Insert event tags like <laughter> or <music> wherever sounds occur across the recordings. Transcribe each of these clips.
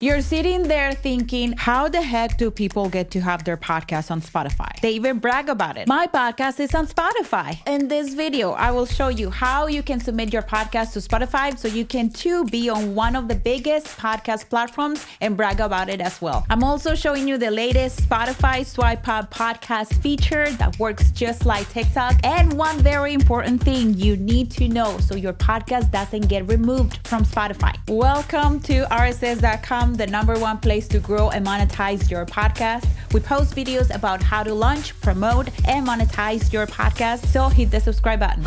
You're sitting there thinking, how the heck do people get to have their podcast on Spotify? They even brag about it. My podcast is on Spotify. In this video, I will show you how you can submit your podcast to Spotify so you can too be on one of the biggest podcast platforms and brag about it as well. I'm also showing you the latest Spotify Swipe Up podcast feature that works just like TikTok. And one very important thing you need to know so your podcast doesn't get removed from Spotify. Welcome to RSS.com the number one place to grow and monetize your podcast. We post videos about how to launch, promote, and monetize your podcast. So hit the subscribe button.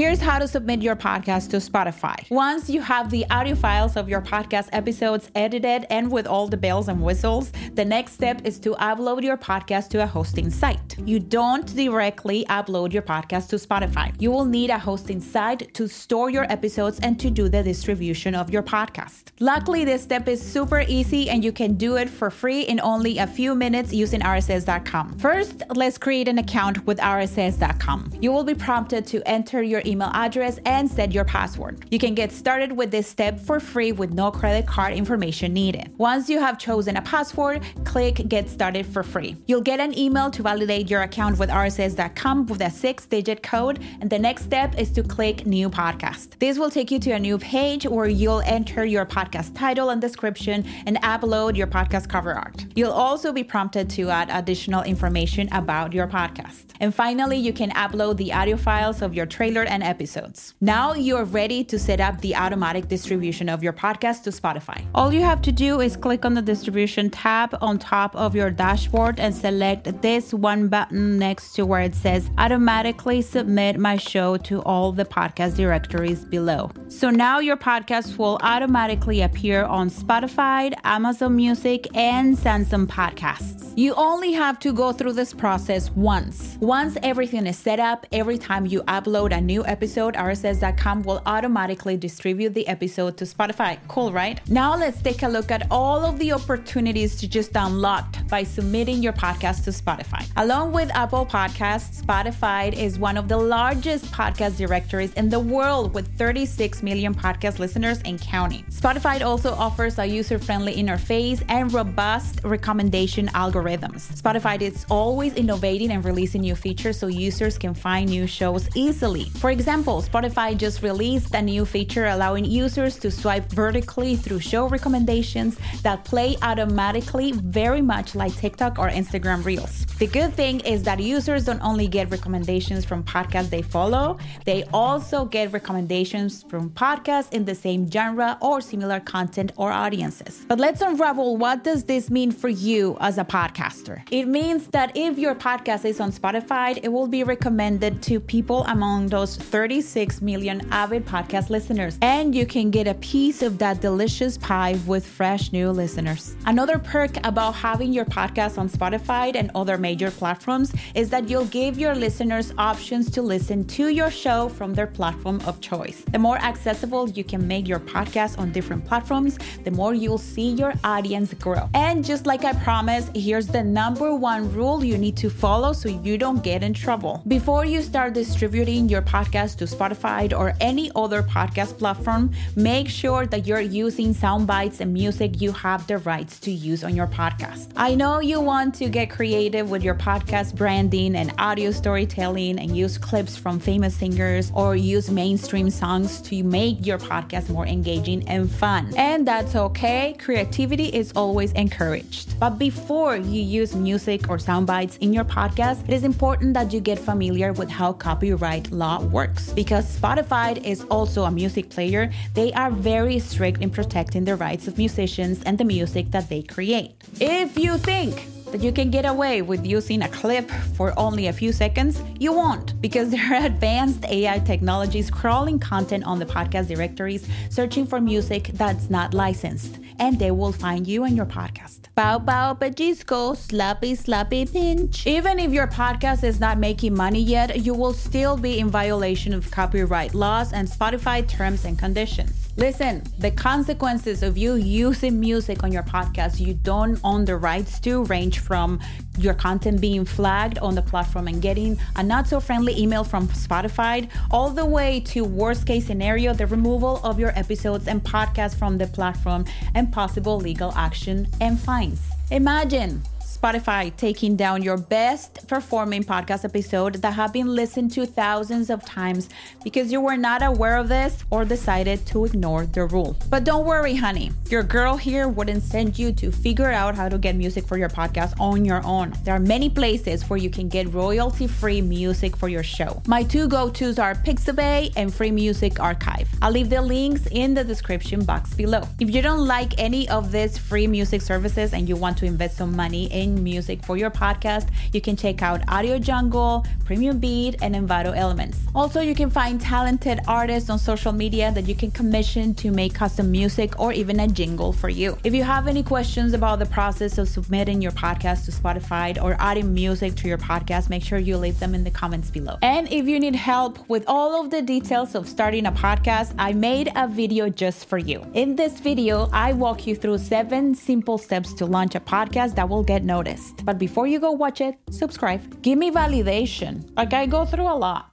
Here's how to submit your podcast to Spotify. Once you have the audio files of your podcast episodes edited and with all the bells and whistles, the next step is to upload your podcast to a hosting site. You don't directly upload your podcast to Spotify. You will need a hosting site to store your episodes and to do the distribution of your podcast. Luckily, this step is super easy and you can do it for free in only a few minutes using RSS.com. First, let's create an account with RSS.com. You will be prompted to enter your email address and set your password. You can get started with this step for free with no credit card information needed. Once you have chosen a password, click Get Started for free. You'll get an email to validate your account with RSS.com with a six digit code, and the next step is to click New Podcast. This will take you to a new page where you'll enter your podcast title and description and upload your podcast cover art. You'll also be prompted to add additional information about your podcast. And finally, you can upload the audio files of your trailer and episodes. Now you're ready to set up the automatic distribution of your podcast to Spotify. All you have to do is click on the distribution tab on top of your dashboard and select this one button next to where it says automatically submit my show to all the podcast directories below. So now your podcast will automatically appear on Spotify, Amazon Music, and Samsung Podcasts. You only have to go through this process once. Once everything is set up, every time you upload a new episode, RSS.com will automatically distribute the episode to Spotify. Cool, right? Now let's take a look at all of the opportunities to just unlocked by submitting your podcast to Spotify. Along with Apple Podcasts, Spotify is one of the largest podcast directories in the world with 36 million podcast listeners and counting. Spotify also offers a user friendly interface and robust recommendation algorithms. Spotify is always innovating and releasing new features so users can find new shows easily. For example, Spotify just released a new feature allowing users to swipe vertically through show recommendations that play automatically, very much like TikTok or Instagram Reels. The good thing is that users don't only get recommendations from podcasts they follow, they also get recommendations from podcasts in the same genre or similar content or audiences. But let's unravel what does this mean for you as a podcaster? It means that if your podcast is on Spotify, it will be recommended to people among those 36 million avid podcast listeners, and you can get a piece of that delicious pie with fresh new listeners. Another perk about having your podcast on Spotify and other major platforms is that you'll give your listeners options to listen to your show from their platform of choice. The more accessible you can make your podcast on different platforms, the more you'll see your audience grow. And just like I promised, here's the number one rule you need to follow so you don't get in trouble. Before you start distributing your podcast to Spotify or any other podcast platform, make sure that you're using sound bites and music you have the rights to use on your podcast. I know you want to get creative with your podcast branding and audio storytelling and use clips from famous singers or use mainstream songs to make your podcast more engaging and fun. And that's okay, creativity is always encouraged. But before you use music or sound bites in your podcast, it is important that you get familiar with how copyright law works. Because Spotify is also a music player, they are very strict in protecting the rights of musicians and the music that they create. If you think that you can get away with using a clip for only a few seconds, you won't because <laughs> there are advanced AI technologies crawling content on the podcast directories, searching for music that's not licensed, and they will find you and your podcast. Bow bow pajisco, slappy slappy pinch. Even if your podcast is not making money yet, you will still be in violation of copyright laws and Spotify terms and conditions. Listen, the consequences of you using music on your podcast you don't own the rights to range from your content being flagged on the platform and getting a not so friendly email from Spotify, all the way to worst case scenario, the removal of your episodes and podcasts from the platform and possible legal action and fines. Imagine Spotify taking down your best performing podcast episode that have been listened to thousands of times because you were not aware of this or decided to ignore the rule. But don't worry, honey. Your girl here wouldn't send you to figure out how to get music for your podcast on your own. There are many places where you can get royalty free music for your show. My two go tos are Pixabay and Free Music Archive. I'll leave the links in the description box below. If you don't like any of these free music services and you want to invest some money in music for your podcast, you can check out Audio Jungle, Premium Beat, and Envato Elements. Also, you can find talented artists on social media that you can commission to make custom music or even a jingle for you. If you have any questions about the process of submitting your podcast to Spotify or adding music to your podcast, make sure you leave them in the comments below. And if you need help with all of the details of starting a podcast, I made a video just for you. In this video, I walk you through seven simple steps to launch a podcast that will get noticed. But before you go watch it, subscribe. Give me validation. Like I go through a lot.